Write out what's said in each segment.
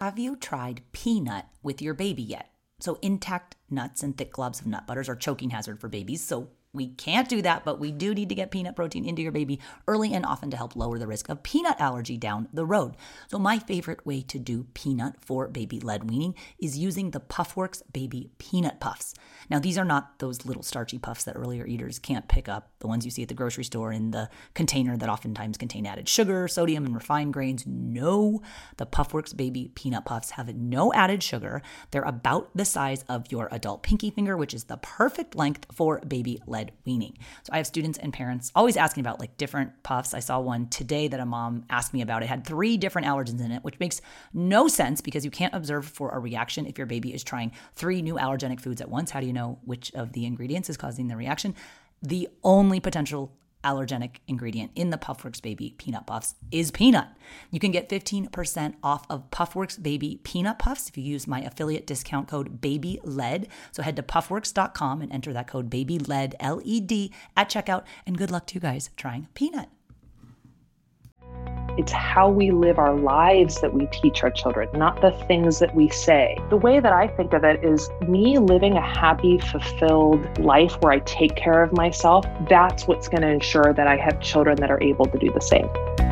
Have you tried peanut with your baby yet? So, intact nuts and thick globs of nut butters are choking hazard for babies. So, we can't do that, but we do need to get peanut protein into your baby early and often to help lower the risk of peanut allergy down the road. So, my favorite way to do peanut for baby led weaning is using the Puffworks Baby Peanut Puffs. Now, these are not those little starchy puffs that earlier eaters can't pick up, the ones you see at the grocery store in the container that oftentimes contain added sugar, sodium, and refined grains. No, the Puffworks Baby Peanut Puffs have no added sugar. They're about the size of your adult pinky finger, which is the perfect length for baby led weaning. So I have students and parents always asking about like different puffs. I saw one today that a mom asked me about. It had three different allergens in it, which makes no sense because you can't observe for a reaction if your baby is trying three new allergenic foods at once. How do you know which of the ingredients is causing the reaction? The only potential allergenic ingredient in the Puffworks Baby Peanut Puffs is peanut. You can get 15% off of Puffworks Baby Peanut Puffs if you use my affiliate discount code BABYLED. So head to puffworks.com and enter that code BABYLED, L E D, at checkout. And good luck to you guys trying peanut. It's how we live our lives that we teach our children, not the things that we say. The way that I think of it is me living a happy, fulfilled life where I take care of myself. That's what's going to ensure that I have children that are able to do the same.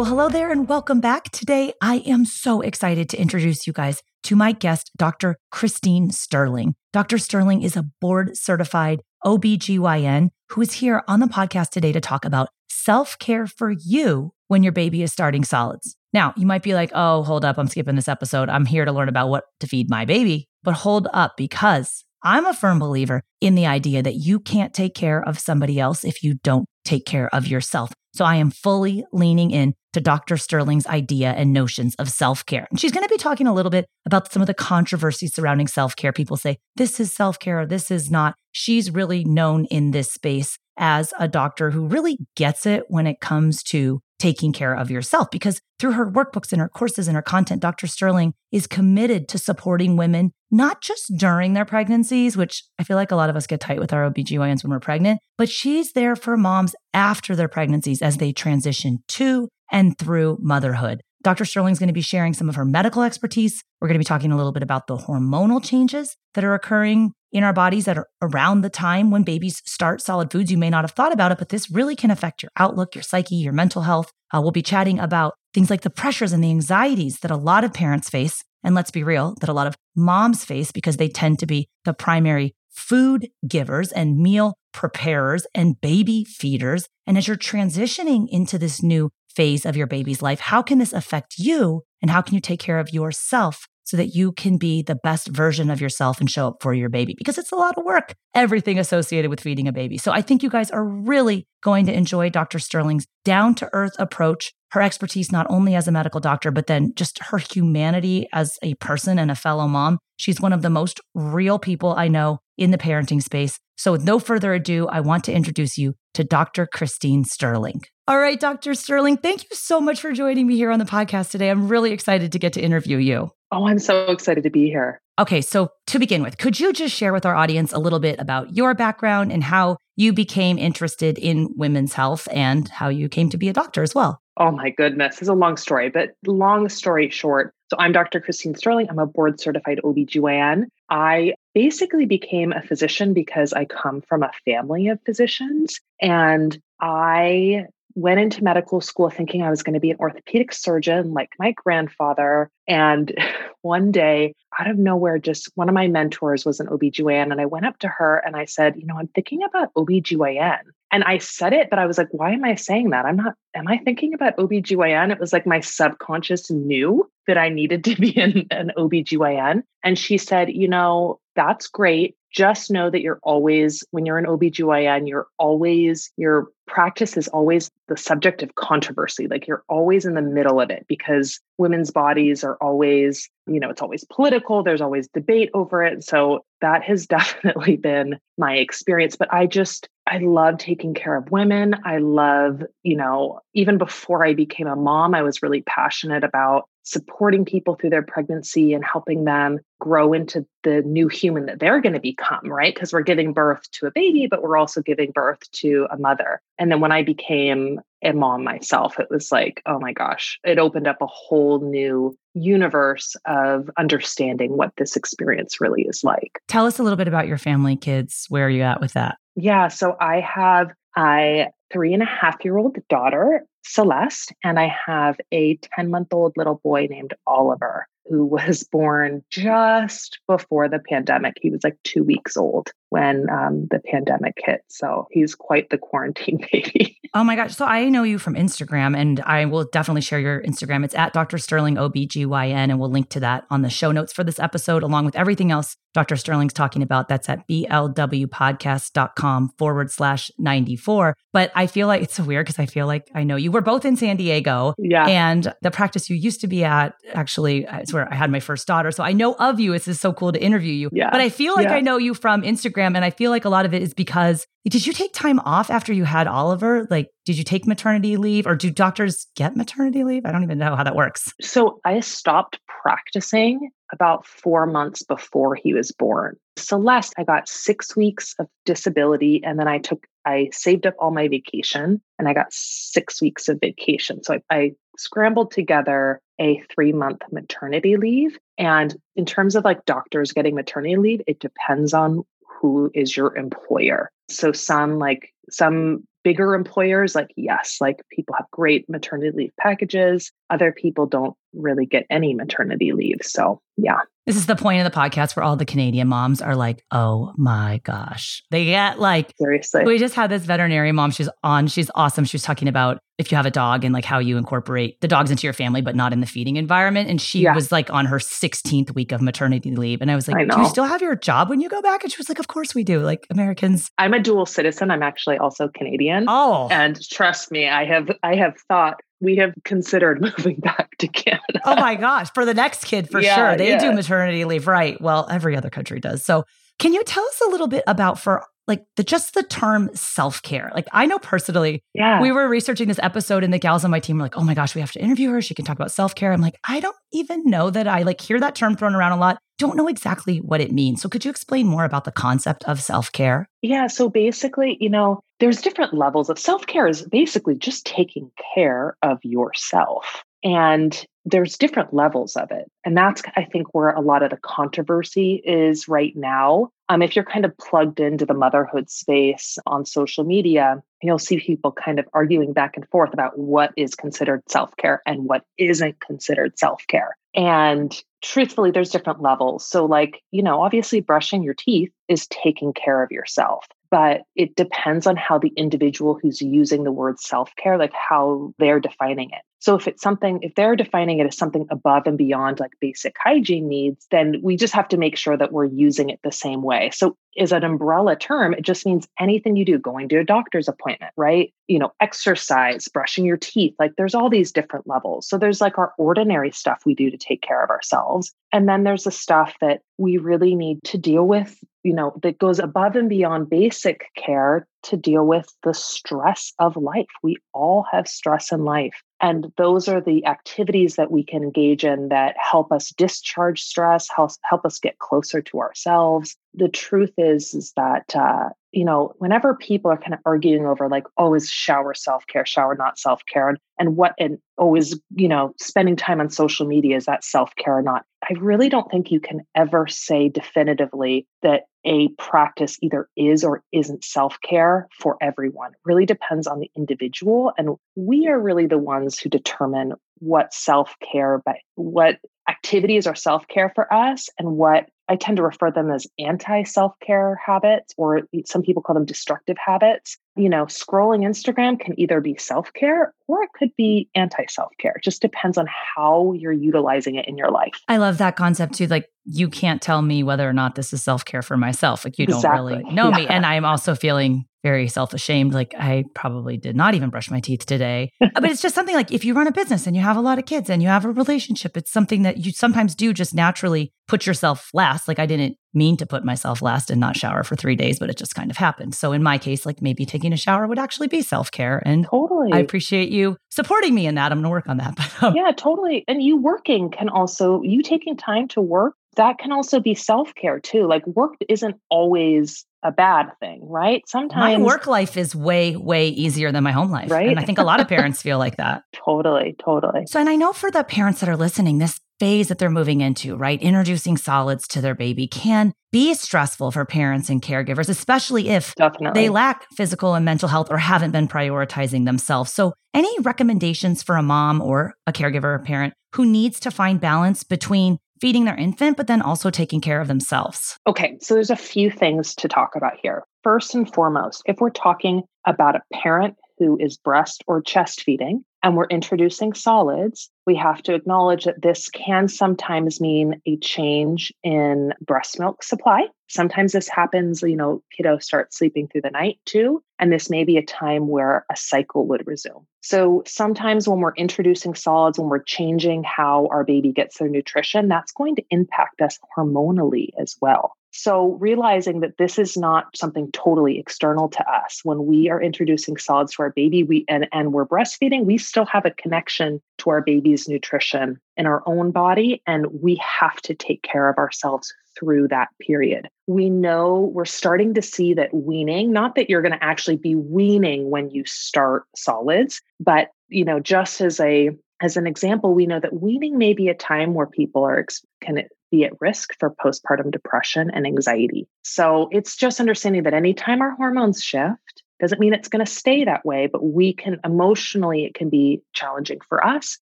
Well, hello there and welcome back. Today, I am so excited to introduce you guys to my guest, Dr. Christine Sterling. Dr. Sterling is a board certified OBGYN who is here on the podcast today to talk about self care for you when your baby is starting solids. Now, you might be like, oh, hold up, I'm skipping this episode. I'm here to learn about what to feed my baby. But hold up, because I'm a firm believer in the idea that you can't take care of somebody else if you don't take care of yourself. So I am fully leaning in to Dr. Sterling's idea and notions of self care. And she's going to be talking a little bit about some of the controversies surrounding self care. People say, this is self care, this is not. She's really known in this space as a doctor who really gets it when it comes to taking care of yourself because through her workbooks and her courses and her content, Dr. Sterling is committed to supporting women, not just during their pregnancies, which I feel like a lot of us get tight with our OBGYNs when we're pregnant, but she's there for moms after their pregnancies as they transition to and through motherhood. Dr. Sterling is going to be sharing some of her medical expertise. We're going to be talking a little bit about the hormonal changes that are occurring in our bodies that are around the time when babies start solid foods. You may not have thought about it, but this really can affect your outlook, your psyche, your mental health. Uh, we'll be chatting about things like the pressures and the anxieties that a lot of parents face. And let's be real, that a lot of moms face because they tend to be the primary food givers and meal preparers and baby feeders. And as you're transitioning into this new phase of your baby's life, how can this affect you? And how can you take care of yourself so that you can be the best version of yourself and show up for your baby because it's a lot of work, everything associated with feeding a baby. So I think you guys are really going to enjoy Dr. Sterling's down to earth approach, her expertise, not only as a medical doctor, but then just her humanity as a person and a fellow mom. She's one of the most real people I know in the parenting space. So with no further ado, I want to introduce you to Dr. Christine Sterling. All right, Dr. Sterling, thank you so much for joining me here on the podcast today. I'm really excited to get to interview you. Oh, I'm so excited to be here. Okay, so to begin with, could you just share with our audience a little bit about your background and how you became interested in women's health and how you came to be a doctor as well? Oh my goodness, it's a long story, but long story short. So I'm Dr. Christine Sterling. I'm a board certified OBGYN. I basically became a physician because I come from a family of physicians and I went into medical school thinking I was going to be an orthopedic surgeon like my grandfather. And one day, out of nowhere, just one of my mentors was an OBGYN. And I went up to her and I said, You know, I'm thinking about OBGYN. And I said it, but I was like, Why am I saying that? I'm not, am I thinking about OBGYN? It was like my subconscious knew that I needed to be an, an OBGYN. And she said, You know, that's great just know that you're always, when you're an OBGYN, you're always, your practice is always the subject of controversy. Like you're always in the middle of it because women's bodies are always, you know, it's always political. There's always debate over it. So that has definitely been my experience. But I just, I love taking care of women. I love, you know, even before I became a mom, I was really passionate about supporting people through their pregnancy and helping them grow into the new human that they're going to become, right? Because we're giving birth to a baby, but we're also giving birth to a mother. And then when I became a mom myself, it was like, oh my gosh, it opened up a whole new universe of understanding what this experience really is like. Tell us a little bit about your family, kids. Where are you at with that? Yeah. So I have a three and a half year old daughter, Celeste, and I have a 10 month old little boy named Oliver who was born just before the pandemic. He was like two weeks old when um, the pandemic hit. So he's quite the quarantine baby. oh my gosh. So I know you from Instagram, and I will definitely share your Instagram. It's at Dr. Sterling OBGYN, and we'll link to that on the show notes for this episode, along with everything else Dr. Sterling's talking about. That's at blwpodcast.com forward slash 94. But I feel like it's so weird because I feel like I know you. We're both in San Diego. Yeah. And the practice you used to be at actually is where I had my first daughter. So I know of you. It's just so cool to interview you. Yeah. But I feel like yeah. I know you from Instagram. And I feel like a lot of it is because did you take time off after you had Oliver? Like, did you take maternity leave or do doctors get maternity leave? I don't even know how that works. So I stopped practicing about four months before he was born. Celeste, I got six weeks of disability and then I took, I saved up all my vacation and I got six weeks of vacation. So I, I scrambled together a three month maternity leave. And in terms of like doctors getting maternity leave, it depends on who is your employer. So some like some bigger employers like yes like people have great maternity leave packages other people don't really get any maternity leave so yeah this is the point of the podcast where all the Canadian moms are like, oh my gosh. They get like, seriously. We just had this veterinary mom. She's on, she's awesome. She was talking about if you have a dog and like how you incorporate the dogs into your family, but not in the feeding environment. And she yeah. was like on her 16th week of maternity leave. And I was like, I do you still have your job when you go back? And she was like, of course we do. Like Americans. I'm a dual citizen. I'm actually also Canadian. Oh. And trust me, I have, I have thought we have considered moving back to Canada. Oh my gosh, for the next kid for yeah, sure. They yeah. do maternity leave, right? Well, every other country does. So, can you tell us a little bit about for like the just the term self-care. Like I know personally, yeah. we were researching this episode and the gals on my team were like, "Oh my gosh, we have to interview her. She can talk about self-care." I'm like, "I don't even know that I like hear that term thrown around a lot. Don't know exactly what it means." So could you explain more about the concept of self-care? Yeah, so basically, you know, there's different levels of self-care is basically just taking care of yourself. And there's different levels of it. And that's, I think, where a lot of the controversy is right now. Um, if you're kind of plugged into the motherhood space on social media, you'll see people kind of arguing back and forth about what is considered self care and what isn't considered self care. And truthfully, there's different levels. So, like, you know, obviously brushing your teeth is taking care of yourself but it depends on how the individual who's using the word self care, like how they're defining it. So if it's something, if they're defining it as something above and beyond like basic hygiene needs, then we just have to make sure that we're using it the same way. So is an umbrella term, it just means anything you do, going to a doctor's appointment, right? You know, exercise, brushing your teeth, like there's all these different levels. So there's like our ordinary stuff we do to take care of ourselves. And then there's the stuff that we really need to deal with, you know, that goes above and beyond basic care to deal with the stress of life. We all have stress in life. And those are the activities that we can engage in that help us discharge stress, help, help us get closer to ourselves. The truth is, is that uh, you know, whenever people are kind of arguing over like, oh, is shower self care, shower not self care, and, and what, and oh, you know, spending time on social media, is that self care or not? I really don't think you can ever say definitively that a practice either is or isn't self care for everyone. It really depends on the individual. And we are really the ones who determine what self care, but what activities are self care for us and what I tend to refer them as anti self care habits, or some people call them destructive habits. You know, scrolling Instagram can either be self care or it could be anti self care. It just depends on how you're utilizing it in your life. I love that concept too. Like, you can't tell me whether or not this is self care for myself. Like, you don't really know yeah. me. And I'm also feeling very self ashamed. Like, I probably did not even brush my teeth today. but it's just something like if you run a business and you have a lot of kids and you have a relationship, it's something that you sometimes do just naturally put yourself last. Like, I didn't mean to put myself last and not shower for three days, but it just kind of happened. So, in my case, like maybe taking a shower would actually be self care. And totally, I appreciate you supporting me in that. I'm going to work on that. But, um, yeah, totally. And you working can also, you taking time to work that can also be self care too. Like work isn't always a bad thing, right? Sometimes my work life is way, way easier than my home life. Right. And I think a lot of parents feel like that. Totally, totally. So, and I know for the parents that are listening, this phase that they're moving into, right? Introducing solids to their baby can be stressful for parents and caregivers, especially if Definitely. they lack physical and mental health or haven't been prioritizing themselves. So, any recommendations for a mom or a caregiver or parent who needs to find balance between feeding their infant, but then also taking care of themselves? Okay, so there's a few things to talk about here. First and foremost, if we're talking about a parent who is breast or chest feeding, and we're introducing solids, we have to acknowledge that this can sometimes mean a change in breast milk supply. Sometimes this happens, you know, kiddo starts sleeping through the night too. And this may be a time where a cycle would resume. So sometimes when we're introducing solids, when we're changing how our baby gets their nutrition, that's going to impact us hormonally as well. So, realizing that this is not something totally external to us. When we are introducing solids to our baby, we and, and we're breastfeeding, we still have a connection to our baby's nutrition in our own body, and we have to take care of ourselves through that period. We know we're starting to see that weaning, not that you're going to actually be weaning when you start solids, but you know, just as a as an example, we know that weaning may be a time where people are can be at risk for postpartum depression and anxiety. So it's just understanding that anytime our hormones shift, doesn't mean it's going to stay that way, but we can emotionally, it can be challenging for us.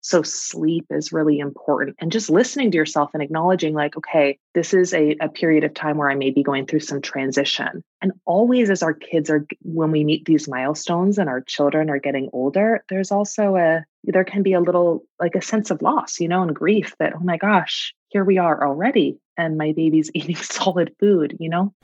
So sleep is really important. And just listening to yourself and acknowledging, like, okay, this is a, a period of time where I may be going through some transition. And always, as our kids are, when we meet these milestones and our children are getting older, there's also a, there can be a little like a sense of loss, you know, and grief that, oh my gosh, here we are already and my baby's eating solid food, you know?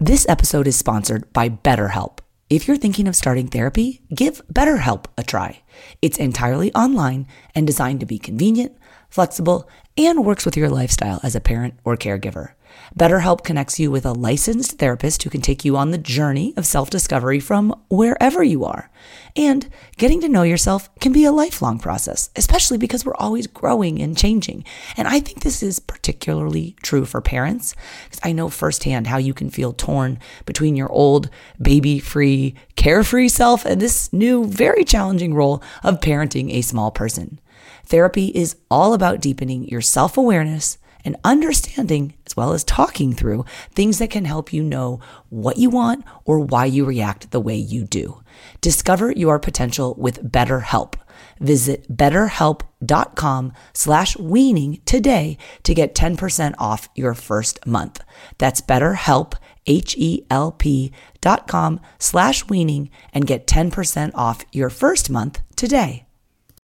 This episode is sponsored by BetterHelp. If you're thinking of starting therapy, give BetterHelp a try. It's entirely online and designed to be convenient, flexible, and works with your lifestyle as a parent or caregiver. BetterHelp connects you with a licensed therapist who can take you on the journey of self discovery from wherever you are. And getting to know yourself can be a lifelong process, especially because we're always growing and changing. And I think this is particularly true for parents, because I know firsthand how you can feel torn between your old, baby free, carefree self and this new, very challenging role of parenting a small person. Therapy is all about deepening your self awareness and understanding, as well as talking through things that can help you know what you want or why you react the way you do. Discover your potential with BetterHelp. Visit betterhelp.com slash weaning today to get 10% off your first month. That's betterhelp, H-E-L-P dot com slash weaning and get 10% off your first month today.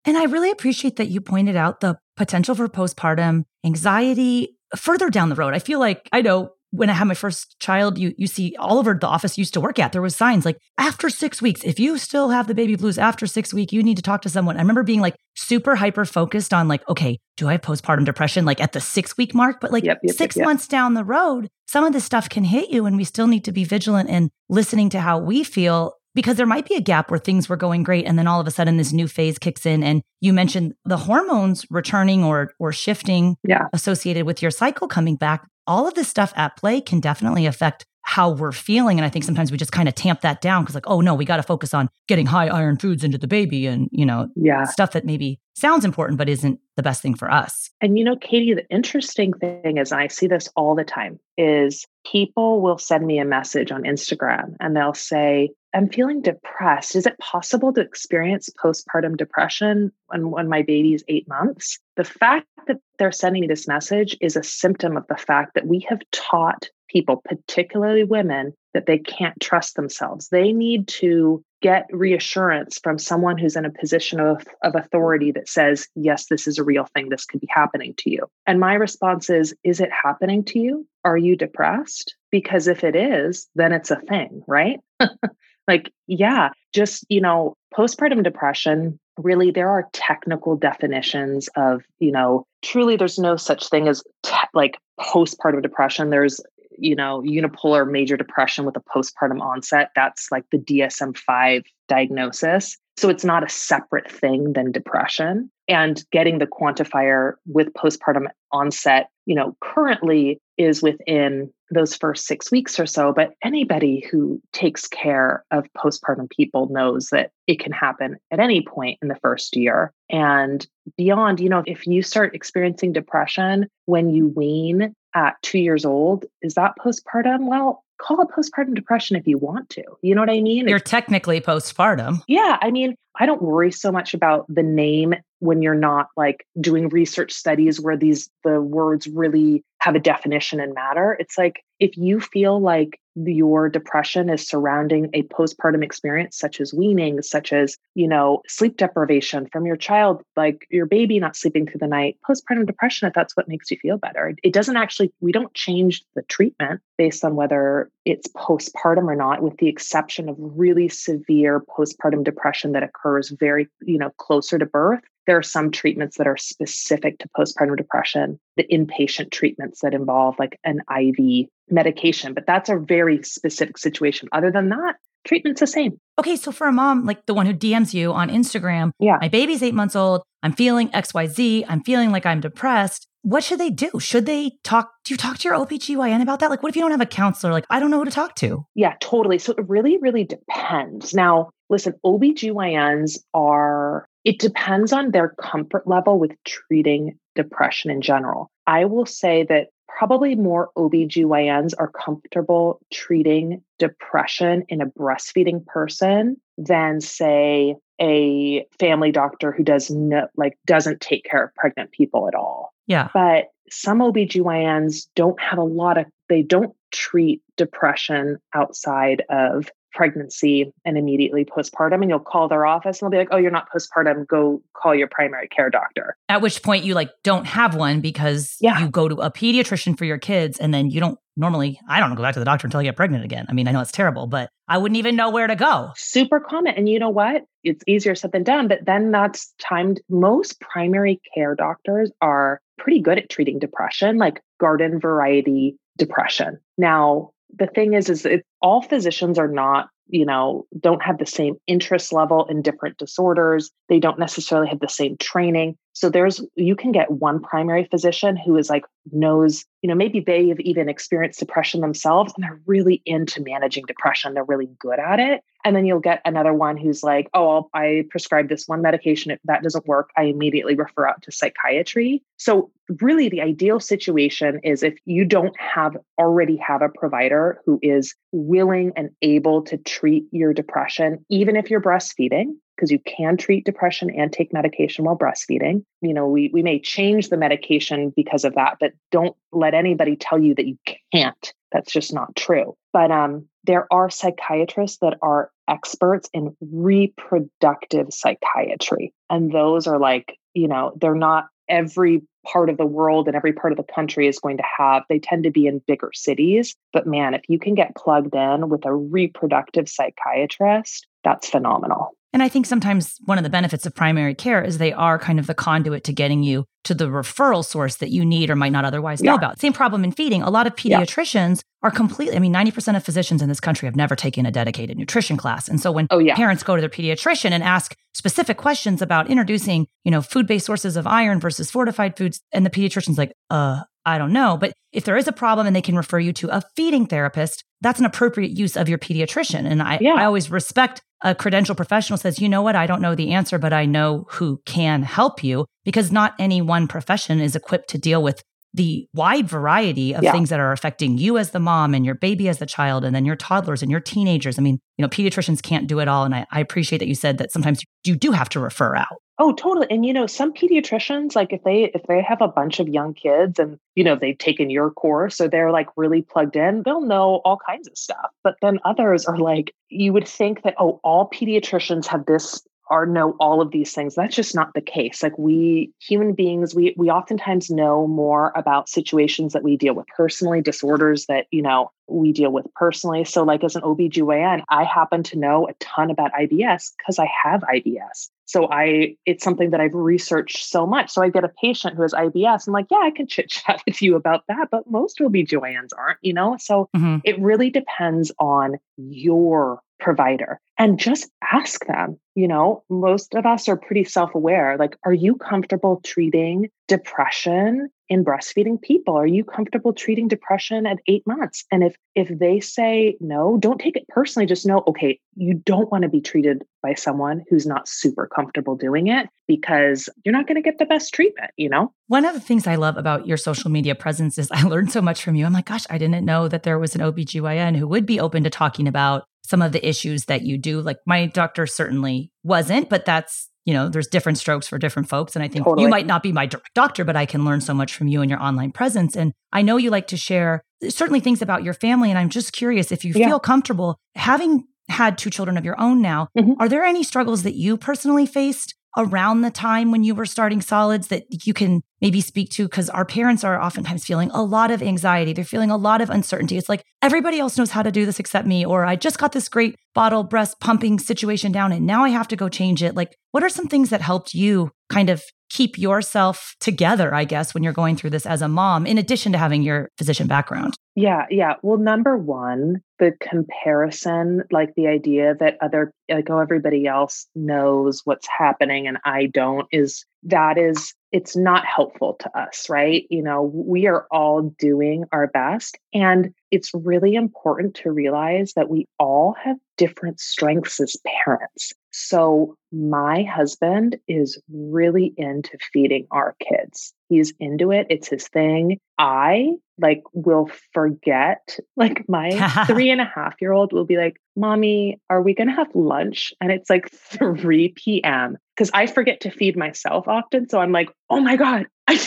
And I really appreciate that you pointed out the potential for postpartum anxiety further down the road. I feel like I know when I had my first child, you you see all over the office used to work at, there was signs like after six weeks, if you still have the baby blues after six weeks, you need to talk to someone. I remember being like super hyper focused on like, okay, do I have postpartum depression like at the six week mark? But like yep, yep, six yep, months down the road, some of this stuff can hit you and we still need to be vigilant in listening to how we feel because there might be a gap where things were going great and then all of a sudden this new phase kicks in and you mentioned the hormones returning or or shifting yeah. associated with your cycle coming back all of this stuff at play can definitely affect how we're feeling. And I think sometimes we just kind of tamp that down because, like, oh no, we got to focus on getting high iron foods into the baby and, you know, yeah. stuff that maybe sounds important but isn't the best thing for us. And, you know, Katie, the interesting thing is, and I see this all the time, is people will send me a message on Instagram and they'll say, I'm feeling depressed. Is it possible to experience postpartum depression when, when my baby's eight months? The fact that they're sending me this message is a symptom of the fact that we have taught people, particularly women, that they can't trust themselves. They need to get reassurance from someone who's in a position of, of authority that says, yes, this is a real thing. This could be happening to you. And my response is, is it happening to you? Are you depressed? Because if it is, then it's a thing, right? like, yeah, just, you know, postpartum depression really there are technical definitions of you know truly there's no such thing as te- like postpartum depression there's you know, unipolar major depression with a postpartum onset, that's like the DSM 5 diagnosis. So it's not a separate thing than depression. And getting the quantifier with postpartum onset, you know, currently is within those first six weeks or so. But anybody who takes care of postpartum people knows that it can happen at any point in the first year. And beyond, you know, if you start experiencing depression when you wean at two years old, is that postpartum? Well, call it postpartum depression if you want to. You know what I mean? You're technically postpartum. Yeah. I mean, I don't worry so much about the name when you're not like doing research studies where these the words really have a definition and matter. It's like if you feel like your depression is surrounding a postpartum experience such as weaning such as you know sleep deprivation from your child like your baby not sleeping through the night postpartum depression if that's what makes you feel better it doesn't actually we don't change the treatment based on whether it's postpartum or not with the exception of really severe postpartum depression that occurs very you know closer to birth there are some treatments that are specific to postpartum depression, the inpatient treatments that involve like an IV medication, but that's a very specific situation. Other than that, treatment's the same. Okay, so for a mom like the one who DMs you on Instagram, yeah. my baby's eight months old, I'm feeling XYZ, I'm feeling like I'm depressed. What should they do? Should they talk? Do you talk to your OBGYN about that? Like, what if you don't have a counselor? Like, I don't know who to talk to. Yeah, totally. So it really, really depends. Now, listen, OBGYNs are it depends on their comfort level with treating depression in general. I will say that probably more OBGYNs are comfortable treating depression in a breastfeeding person than say a family doctor who does no like doesn't take care of pregnant people at all. Yeah. But some OBGYNs don't have a lot of they don't treat depression outside of pregnancy and immediately postpartum and you'll call their office and they'll be like oh you're not postpartum go call your primary care doctor. At which point you like don't have one because yeah. you go to a pediatrician for your kids and then you don't normally i don't go back to the doctor until i get pregnant again. I mean i know it's terrible but i wouldn't even know where to go. Super common and you know what? It's easier said than done but then that's timed most primary care doctors are pretty good at treating depression like garden variety depression. Now the thing is is it, all physicians are not you know don't have the same interest level in different disorders they don't necessarily have the same training. So there's you can get one primary physician who is like knows you know maybe they have even experienced depression themselves and they're really into managing depression they're really good at it. And then you'll get another one who's like oh I'll, i prescribe this one medication if that doesn't work i immediately refer out to psychiatry. So really the ideal situation is if you don't have already have a provider who is willing and able to treat your depression even if you're breastfeeding because you can treat depression and take medication while breastfeeding. You know, we we may change the medication because of that, but don't let anybody tell you that you can't. That's just not true. But um, there are psychiatrists that are experts in reproductive psychiatry, and those are like, you know, they're not every part of the world and every part of the country is going to have they tend to be in bigger cities but man if you can get plugged in with a reproductive psychiatrist that's phenomenal. And I think sometimes one of the benefits of primary care is they are kind of the conduit to getting you to the referral source that you need or might not otherwise know about. Same problem in feeding. A lot of pediatricians yeah. are completely, I mean, 90% of physicians in this country have never taken a dedicated nutrition class. And so when oh, yeah. parents go to their pediatrician and ask specific questions about introducing, you know, food-based sources of iron versus fortified foods, and the pediatrician's like, uh, I don't know. But if there is a problem and they can refer you to a feeding therapist, that's an appropriate use of your pediatrician. And I, yeah. I always respect a credential professional says, you know what, I don't know the answer, but I know who can help you because not any one profession is equipped to deal with the wide variety of yeah. things that are affecting you as the mom and your baby as the child and then your toddlers and your teenagers. I mean, you know, pediatricians can't do it all. And I, I appreciate that you said that sometimes you do have to refer out. Oh, totally. And you know, some pediatricians, like if they if they have a bunch of young kids and you know they've taken your course or they're like really plugged in, they'll know all kinds of stuff. But then others are like, you would think that, oh, all pediatricians have this or know all of these things. That's just not the case. Like we human beings, we we oftentimes know more about situations that we deal with personally, disorders that, you know, we deal with personally. So like as an OBGYN, I happen to know a ton about IBS because I have IBS. So I it's something that I've researched so much. So I get a patient who has IBS. I'm like, yeah, I can chit chat with you about that, but most will OBGYNs aren't, you know? So mm-hmm. it really depends on your provider and just ask them. You know, most of us are pretty self aware. Like, are you comfortable treating depression in breastfeeding people? Are you comfortable treating depression at eight months? And if if they say no, don't take it personally. Just know, okay, you don't want to be treated by someone who's not super comfortable doing it because you're not going to get the best treatment, you know? One of the things I love about your social media presence is I learned so much from you. I'm like, gosh, I didn't know that there was an OBGYN who would be open to talking about some of the issues that you do. Like my doctor certainly wasn't, but that's, you know, there's different strokes for different folks. And I think totally. you might not be my direct doctor, but I can learn so much from you and your online presence. And I know you like to share certainly things about your family. And I'm just curious if you yeah. feel comfortable having had two children of your own now, mm-hmm. are there any struggles that you personally faced around the time when you were starting solids that you can maybe speak to? Because our parents are oftentimes feeling a lot of anxiety. They're feeling a lot of uncertainty. It's like everybody else knows how to do this except me, or I just got this great bottle breast pumping situation down and now I have to go change it. Like, what are some things that helped you kind of keep yourself together, I guess, when you're going through this as a mom, in addition to having your physician background? Yeah, yeah. Well, number one, the comparison, like the idea that other, like, oh, everybody else knows what's happening and I don't, is that is it's not helpful to us, right? You know, we are all doing our best. And it's really important to realize that we all have different strengths as parents. So, my husband is really into feeding our kids. He's into it, it's his thing. I like will forget, like, my three and a half year old will be like, Mommy, are we going to have lunch? And it's like 3 p.m. because I forget to feed myself often. So I'm like, Oh my God, I.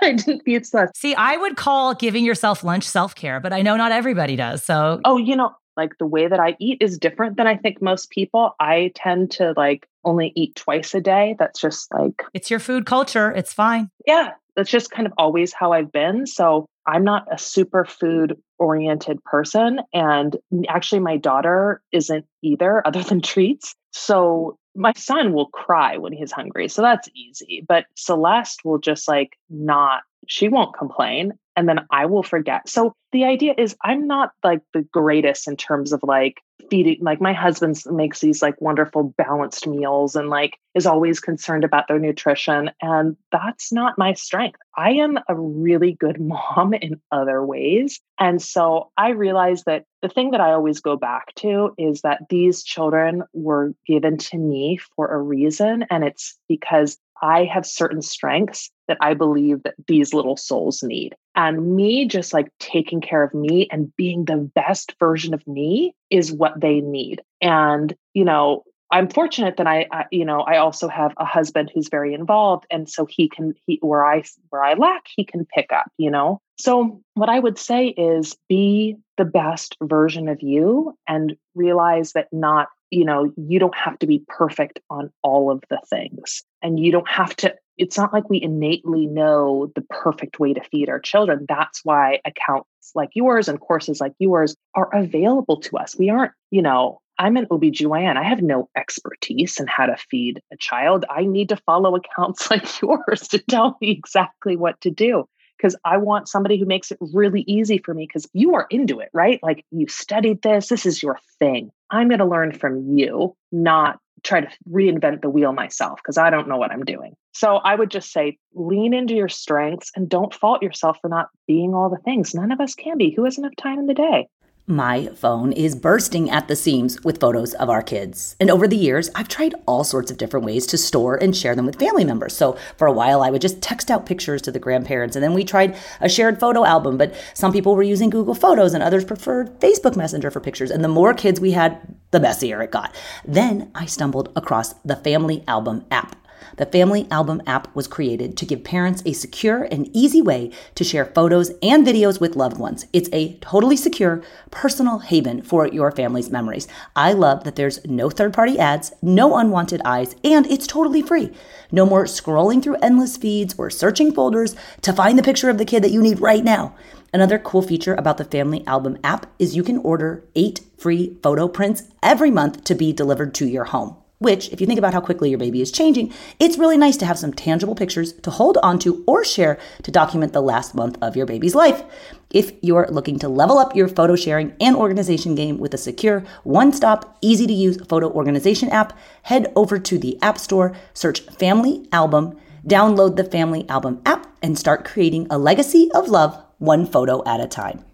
I didn't. See, I would call giving yourself lunch self care, but I know not everybody does. So, oh, you know, like the way that I eat is different than I think most people. I tend to like only eat twice a day. That's just like it's your food culture. It's fine. Yeah. That's just kind of always how I've been. So I'm not a super food oriented person. And actually, my daughter isn't either, other than treats. So my son will cry when he's hungry. So that's easy. But Celeste will just like not, she won't complain and then I will forget. So the idea is I'm not like the greatest in terms of like feeding like my husband makes these like wonderful balanced meals and like is always concerned about their nutrition and that's not my strength. I am a really good mom in other ways. And so I realized that the thing that I always go back to is that these children were given to me for a reason and it's because I have certain strengths that I believe that these little souls need. And me just like taking care of me and being the best version of me is what they need. And, you know, I'm fortunate that I, I, you know, I also have a husband who's very involved, and so he can, he where I where I lack, he can pick up. You know, so what I would say is be the best version of you, and realize that not, you know, you don't have to be perfect on all of the things, and you don't have to it's not like we innately know the perfect way to feed our children. That's why accounts like yours and courses like yours are available to us. We aren't, you know, I'm an OBGYN. I have no expertise in how to feed a child. I need to follow accounts like yours to tell me exactly what to do because I want somebody who makes it really easy for me because you are into it, right? Like you studied this, this is your thing. I'm going to learn from you, not try to reinvent the wheel myself because I don't know what I'm doing. So I would just say lean into your strengths and don't fault yourself for not being all the things. None of us can be. Who has enough time in the day? My phone is bursting at the seams with photos of our kids. And over the years, I've tried all sorts of different ways to store and share them with family members. So for a while, I would just text out pictures to the grandparents. And then we tried a shared photo album, but some people were using Google Photos and others preferred Facebook Messenger for pictures. And the more kids we had, the messier it got. Then I stumbled across the Family Album app. The Family Album app was created to give parents a secure and easy way to share photos and videos with loved ones. It's a totally secure, personal haven for your family's memories. I love that there's no third party ads, no unwanted eyes, and it's totally free. No more scrolling through endless feeds or searching folders to find the picture of the kid that you need right now. Another cool feature about the Family Album app is you can order eight free photo prints every month to be delivered to your home which, if you think about how quickly your baby is changing, it's really nice to have some tangible pictures to hold onto or share to document the last month of your baby's life. If you're looking to level up your photo sharing and organization game with a secure, one stop, easy to use photo organization app, head over to the App Store, search Family Album, download the Family Album app, and start creating a legacy of love one photo at a time.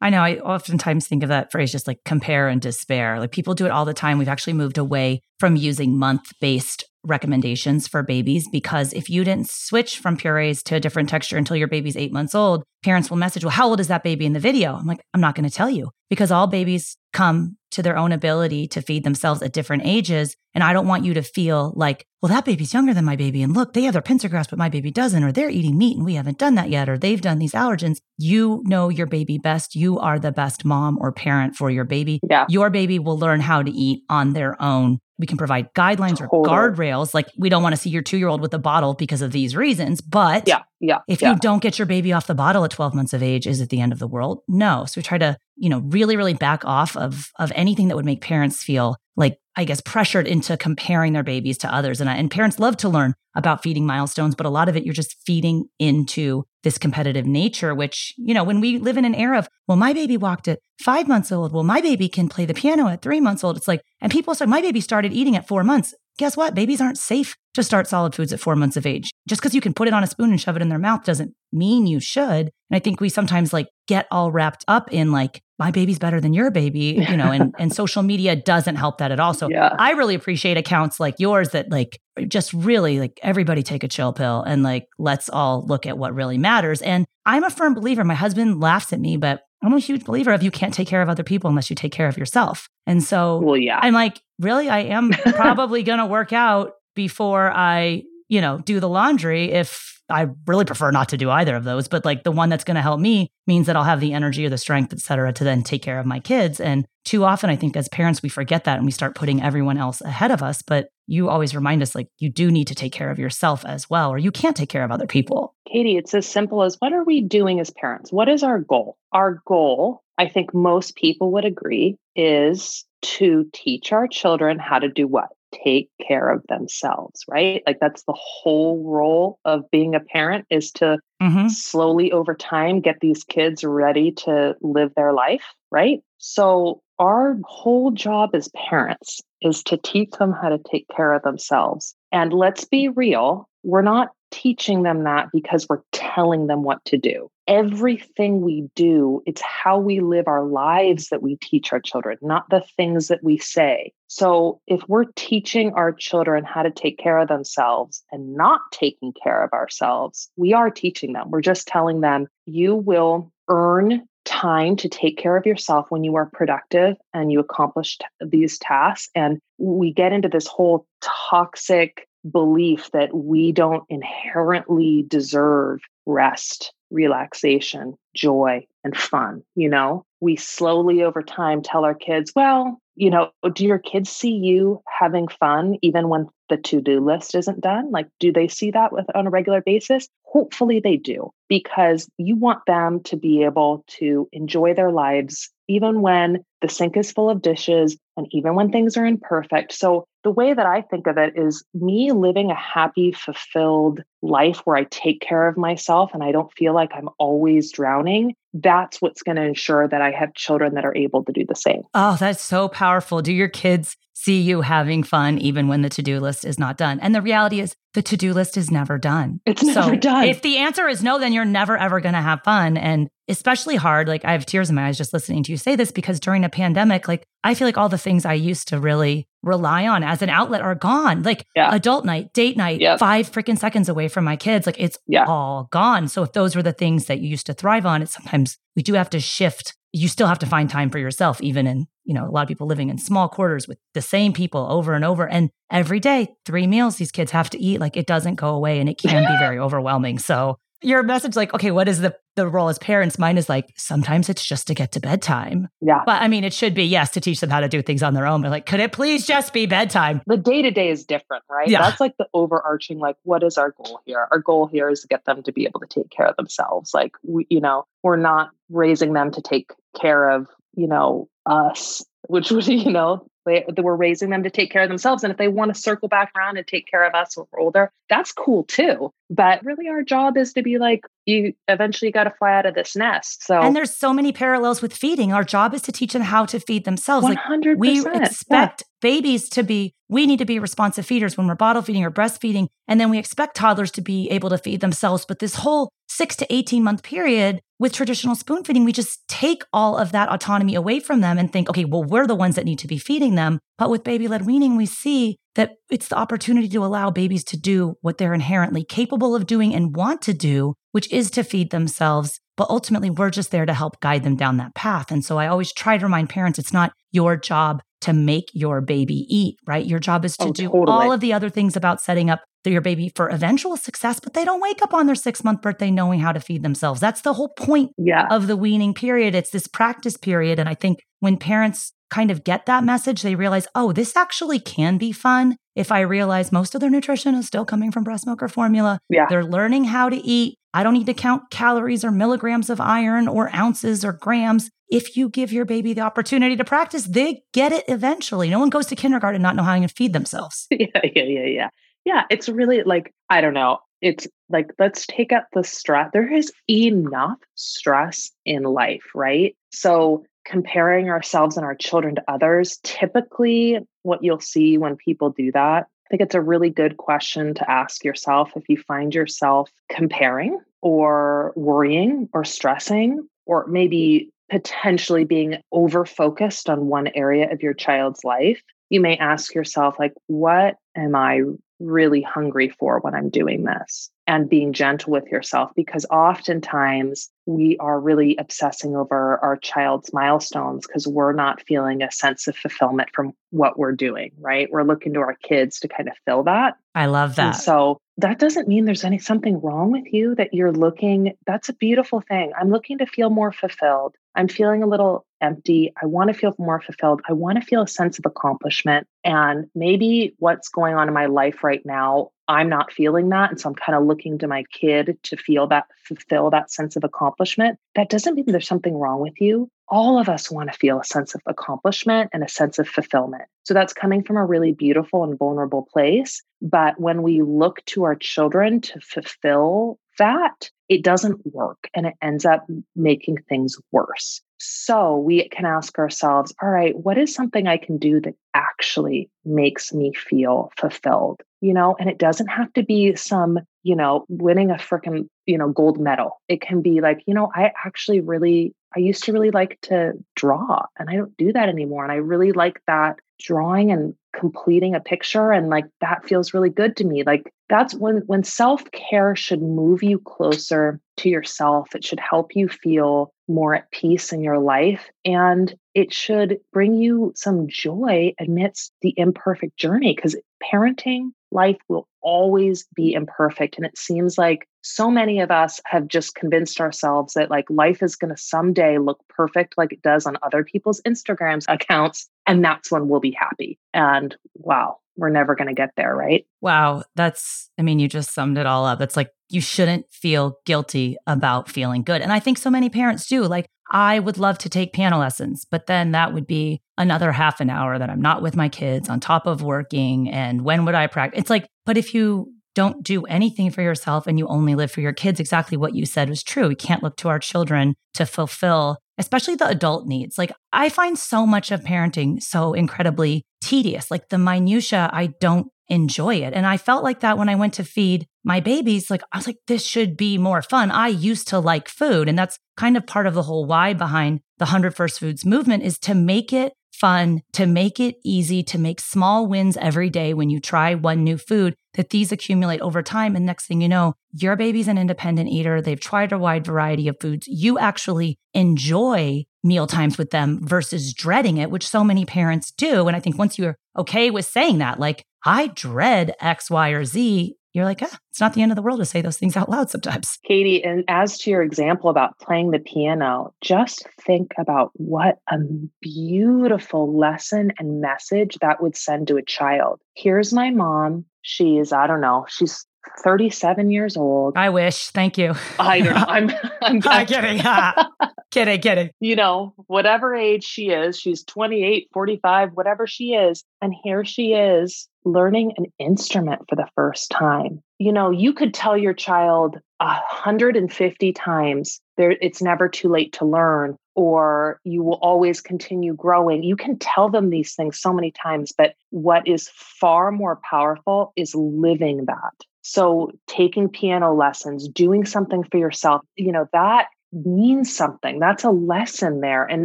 I know I oftentimes think of that phrase just like compare and despair. Like people do it all the time. We've actually moved away from using month based recommendations for babies because if you didn't switch from purees to a different texture until your baby's eight months old, parents will message, Well, how old is that baby in the video? I'm like, I'm not going to tell you because all babies come to their own ability to feed themselves at different ages. And I don't want you to feel like, well, that baby's younger than my baby. And look, they have their pincer grasp, but my baby doesn't, or they're eating meat and we haven't done that yet, or they've done these allergens. You know your baby best. You are the best mom or parent for your baby. Yeah. Your baby will learn how to eat on their own we can provide guidelines totally. or guardrails. Like we don't want to see your two year old with a bottle because of these reasons. But yeah, yeah, if yeah. you don't get your baby off the bottle at 12 months of age, is it the end of the world? No. So we try to, you know, really, really back off of of anything that would make parents feel like I guess pressured into comparing their babies to others. And and parents love to learn about feeding milestones, but a lot of it you're just feeding into this competitive nature, which, you know, when we live in an era of, well, my baby walked at five months old. Well, my baby can play the piano at three months old. It's like, and people say, my baby started eating at four months. Guess what? Babies aren't safe to start solid foods at four months of age. Just because you can put it on a spoon and shove it in their mouth doesn't mean you should. And I think we sometimes like get all wrapped up in like, my baby's better than your baby, you know, and, and social media doesn't help that at all. So yeah. I really appreciate accounts like yours that like just really like everybody take a chill pill and like let's all look at what really matters. And I'm a firm believer. My husband laughs at me, but I'm a huge believer of you can't take care of other people unless you take care of yourself. And so well, yeah. I'm like, really, I am probably gonna work out before I, you know, do the laundry if I really prefer not to do either of those, but like the one that's going to help me means that I'll have the energy or the strength, et cetera, to then take care of my kids. And too often, I think as parents, we forget that and we start putting everyone else ahead of us. But you always remind us like you do need to take care of yourself as well, or you can't take care of other people. Katie, it's as simple as what are we doing as parents? What is our goal? Our goal, I think most people would agree, is to teach our children how to do what? Take care of themselves, right? Like that's the whole role of being a parent is to mm-hmm. slowly over time get these kids ready to live their life, right? So our whole job as parents is to teach them how to take care of themselves. And let's be real, we're not teaching them that because we're telling them what to do. Everything we do, it's how we live our lives that we teach our children, not the things that we say. So if we're teaching our children how to take care of themselves and not taking care of ourselves, we are teaching them. We're just telling them, you will earn time to take care of yourself when you are productive and you accomplish t- these tasks. And we get into this whole toxic belief that we don't inherently deserve rest, relaxation, joy, and fun. You know, we slowly over time tell our kids, well, you know, do your kids see you having fun even when the to do list isn't done? Like, do they see that with, on a regular basis? Hopefully they do, because you want them to be able to enjoy their lives even when the sink is full of dishes and even when things are imperfect. So the way that I think of it is me living a happy, fulfilled life where I take care of myself and I don't feel like I'm always drowning. That's what's going to ensure that I have children that are able to do the same. Oh, that's so powerful. Do your kids see you having fun even when the to do list is not done? And the reality is, the to do list is never done. It's never so done. If the answer is no, then you're never, ever going to have fun. And especially hard, like I have tears in my eyes just listening to you say this because during a pandemic, like I feel like all the things I used to really rely on as an outlet are gone. Like yeah. adult night, date night, yep. five freaking seconds away from my kids. Like it's yeah. all gone. So if those were the things that you used to thrive on, it's sometimes we do have to shift. You still have to find time for yourself, even in, you know, a lot of people living in small quarters with the same people over and over. And every day, three meals these kids have to eat. Like it doesn't go away and it can be very overwhelming. So your message like okay what is the the role as parents mine is like sometimes it's just to get to bedtime yeah but i mean it should be yes to teach them how to do things on their own but like could it please just be bedtime the day to day is different right yeah. that's like the overarching like what is our goal here our goal here is to get them to be able to take care of themselves like we you know we're not raising them to take care of you know us which would you know they, they were raising them to take care of themselves. And if they want to circle back around and take care of us when we're older, that's cool too. But really, our job is to be like, you eventually got to fly out of this nest. So, and there's so many parallels with feeding. Our job is to teach them how to feed themselves. 100%, like we expect yeah. babies to be, we need to be responsive feeders when we're bottle feeding or breastfeeding. And then we expect toddlers to be able to feed themselves. But this whole six to 18 month period with traditional spoon feeding, we just take all of that autonomy away from them and think, okay, well, we're the ones that need to be feeding them. But with baby led weaning, we see that it's the opportunity to allow babies to do what they're inherently capable of doing and want to do, which is to feed themselves. But ultimately, we're just there to help guide them down that path. And so I always try to remind parents it's not your job to make your baby eat, right? Your job is to oh, do totally. all of the other things about setting up your baby for eventual success, but they don't wake up on their six month birthday knowing how to feed themselves. That's the whole point yeah. of the weaning period. It's this practice period. And I think when parents kind of get that message, they realize, oh, this actually can be fun. If I realize most of their nutrition is still coming from breast milk or formula, yeah. they're learning how to eat. I don't need to count calories or milligrams of iron or ounces or grams. If you give your baby the opportunity to practice, they get it eventually. No one goes to kindergarten not knowing how to feed themselves. Yeah, yeah, yeah, yeah yeah, it's really like, I don't know. It's like, let's take up the stress. There is enough stress in life, right? So, comparing ourselves and our children to others, typically what you'll see when people do that, I think it's a really good question to ask yourself if you find yourself comparing or worrying or stressing, or maybe potentially being over focused on one area of your child's life. You may ask yourself, like, what am I really hungry for when I'm doing this and being gentle with yourself because oftentimes we are really obsessing over our child's milestones because we're not feeling a sense of fulfillment from what we're doing, right? We're looking to our kids to kind of fill that. I love that. And so that doesn't mean there's any something wrong with you that you're looking that's a beautiful thing. I'm looking to feel more fulfilled. I'm feeling a little empty. I want to feel more fulfilled. I want to feel a sense of accomplishment. And maybe what's going on in my life right now, I'm not feeling that. And so I'm kind of looking to my kid to feel that, fulfill that sense of accomplishment. That doesn't mean there's something wrong with you. All of us want to feel a sense of accomplishment and a sense of fulfillment. So that's coming from a really beautiful and vulnerable place. But when we look to our children to fulfill that, it doesn't work and it ends up making things worse. So we can ask ourselves, all right, what is something I can do that actually makes me feel fulfilled? You know, and it doesn't have to be some, you know, winning a freaking, you know, gold medal. It can be like, you know, I actually really, I used to really like to draw and I don't do that anymore. And I really like that drawing and completing a picture and like that feels really good to me like that's when when self-care should move you closer to yourself it should help you feel more at peace in your life and it should bring you some joy amidst the imperfect journey because parenting life will always be imperfect and it seems like so many of us have just convinced ourselves that like life is going to someday look perfect like it does on other people's instagrams accounts and that's when we'll be happy and wow we're never going to get there right wow that's i mean you just summed it all up it's like you shouldn't feel guilty about feeling good. And I think so many parents do. Like, I would love to take piano lessons, but then that would be another half an hour that I'm not with my kids on top of working. And when would I practice? It's like, but if you don't do anything for yourself and you only live for your kids, exactly what you said was true. We can't look to our children to fulfill, especially the adult needs. Like, I find so much of parenting so incredibly tedious. Like, the minutia, I don't enjoy it. And I felt like that when I went to feed my babies. Like, I was like, this should be more fun. I used to like food. And that's kind of part of the whole why behind the 100 First Foods movement is to make it fun, to make it easy, to make small wins every day when you try one new food, that these accumulate over time. And next thing you know, your baby's an independent eater. They've tried a wide variety of foods. You actually enjoy meal times with them versus dreading it, which so many parents do. And I think once you're okay with saying that, like, I dread X, Y, or Z, you're like, ah, it's not the end of the world to say those things out loud sometimes. Katie, and as to your example about playing the piano, just think about what a beautiful lesson and message that would send to a child. Here's my mom. She is, I don't know, she's 37 years old. I wish. Thank you. I don't know. I'm I'm, I'm kidding. Ah, kidding, kidding. You know, whatever age she is, she's 28, 45, whatever she is, and here she is learning an instrument for the first time. You know, you could tell your child 150 times there it's never too late to learn or you will always continue growing. You can tell them these things so many times, but what is far more powerful is living that. So, taking piano lessons, doing something for yourself, you know, that means something. That's a lesson there. And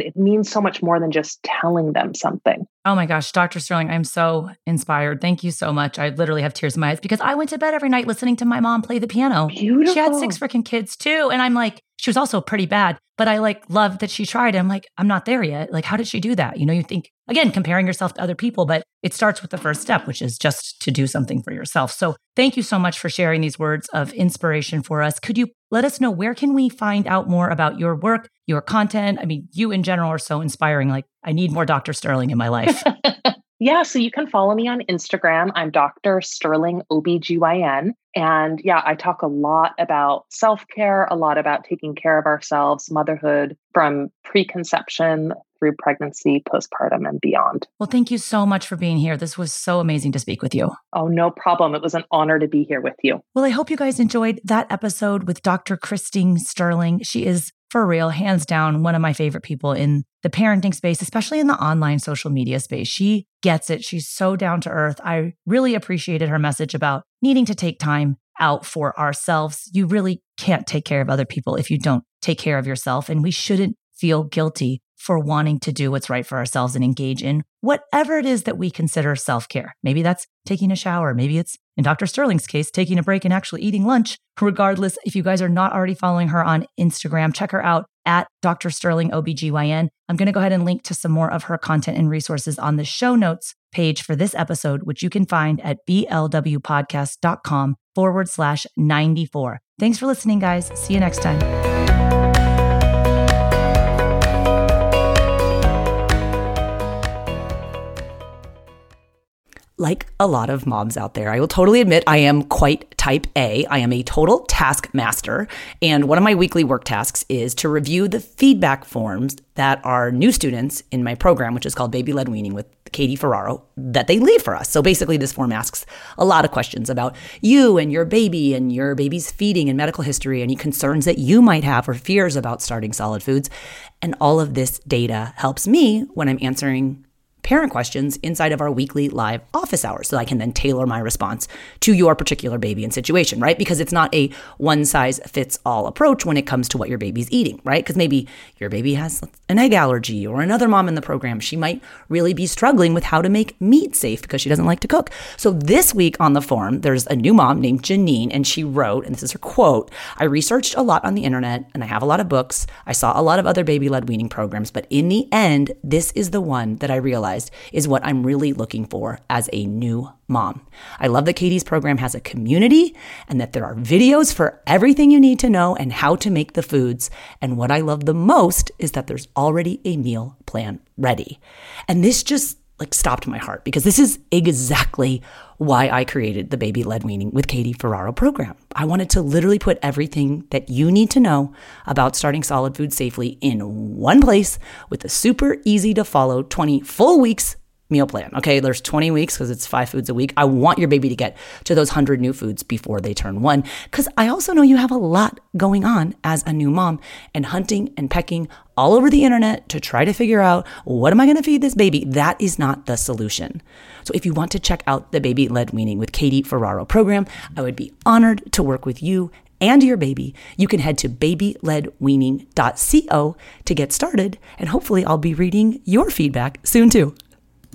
it means so much more than just telling them something. Oh my gosh, Dr. Sterling, I'm so inspired. Thank you so much. I literally have tears in my eyes because I went to bed every night listening to my mom play the piano. Beautiful. She had six freaking kids too. And I'm like, she was also pretty bad, but I like love that she tried. I'm like, I'm not there yet. Like, how did she do that? You know, you think again, comparing yourself to other people, but it starts with the first step, which is just to do something for yourself. So thank you so much for sharing these words of inspiration for us. Could you let us know where can we find out more about your work, your content? I mean, you in general are so inspiring. Like, I need more Dr. Sterling in my life. yeah, so you can follow me on Instagram. I'm Dr. Sterling OBGYN. And yeah, I talk a lot about self care, a lot about taking care of ourselves, motherhood from preconception through pregnancy, postpartum, and beyond. Well, thank you so much for being here. This was so amazing to speak with you. Oh, no problem. It was an honor to be here with you. Well, I hope you guys enjoyed that episode with Dr. Christine Sterling. She is for real, hands down, one of my favorite people in the parenting space, especially in the online social media space. She gets it. She's so down to earth. I really appreciated her message about needing to take time out for ourselves. You really can't take care of other people if you don't take care of yourself. And we shouldn't feel guilty for wanting to do what's right for ourselves and engage in whatever it is that we consider self care. Maybe that's taking a shower. Maybe it's, in Dr. Sterling's case, taking a break and actually eating lunch. Regardless, if you guys are not already following her on Instagram, check her out at Dr. Sterling OBGYN. I'm going to go ahead and link to some more of her content and resources on the show notes page for this episode, which you can find at blwpodcast.com forward slash 94. Thanks for listening, guys. See you next time. Like a lot of moms out there. I will totally admit I am quite type A. I am a total taskmaster. And one of my weekly work tasks is to review the feedback forms that our new students in my program, which is called Baby Led Weaning with Katie Ferraro, that they leave for us. So basically, this form asks a lot of questions about you and your baby and your baby's feeding and medical history, any concerns that you might have or fears about starting solid foods. And all of this data helps me when I'm answering parent questions inside of our weekly live office hours so I can then tailor my response to your particular baby and situation, right? Because it's not a one size fits all approach when it comes to what your baby's eating, right? Because maybe your baby has an egg allergy or another mom in the program, she might really be struggling with how to make meat safe because she doesn't like to cook. So this week on the forum, there's a new mom named Janine, and she wrote, and this is her quote I researched a lot on the internet and I have a lot of books. I saw a lot of other baby led weaning programs, but in the end, this is the one that I realized realized is what I'm really looking for as a new mom. I love that Katie's program has a community and that there are videos for everything you need to know and how to make the foods. And what I love the most is that there's already a meal plan ready. And this just like stopped my heart because this is exactly why I created the baby led weaning with Katie Ferraro program. I wanted to literally put everything that you need to know about starting solid food safely in one place with a super easy to follow 20 full weeks meal plan. Okay, there's 20 weeks because it's five foods a week. I want your baby to get to those 100 new foods before they turn one because I also know you have a lot going on as a new mom and hunting and pecking all over the internet to try to figure out what am I going to feed this baby? That is not the solution. So if you want to check out the baby led weaning with Katie Ferraro program, I would be honored to work with you and your baby, you can head to babyledweaning.co to get started. And hopefully, I'll be reading your feedback soon too.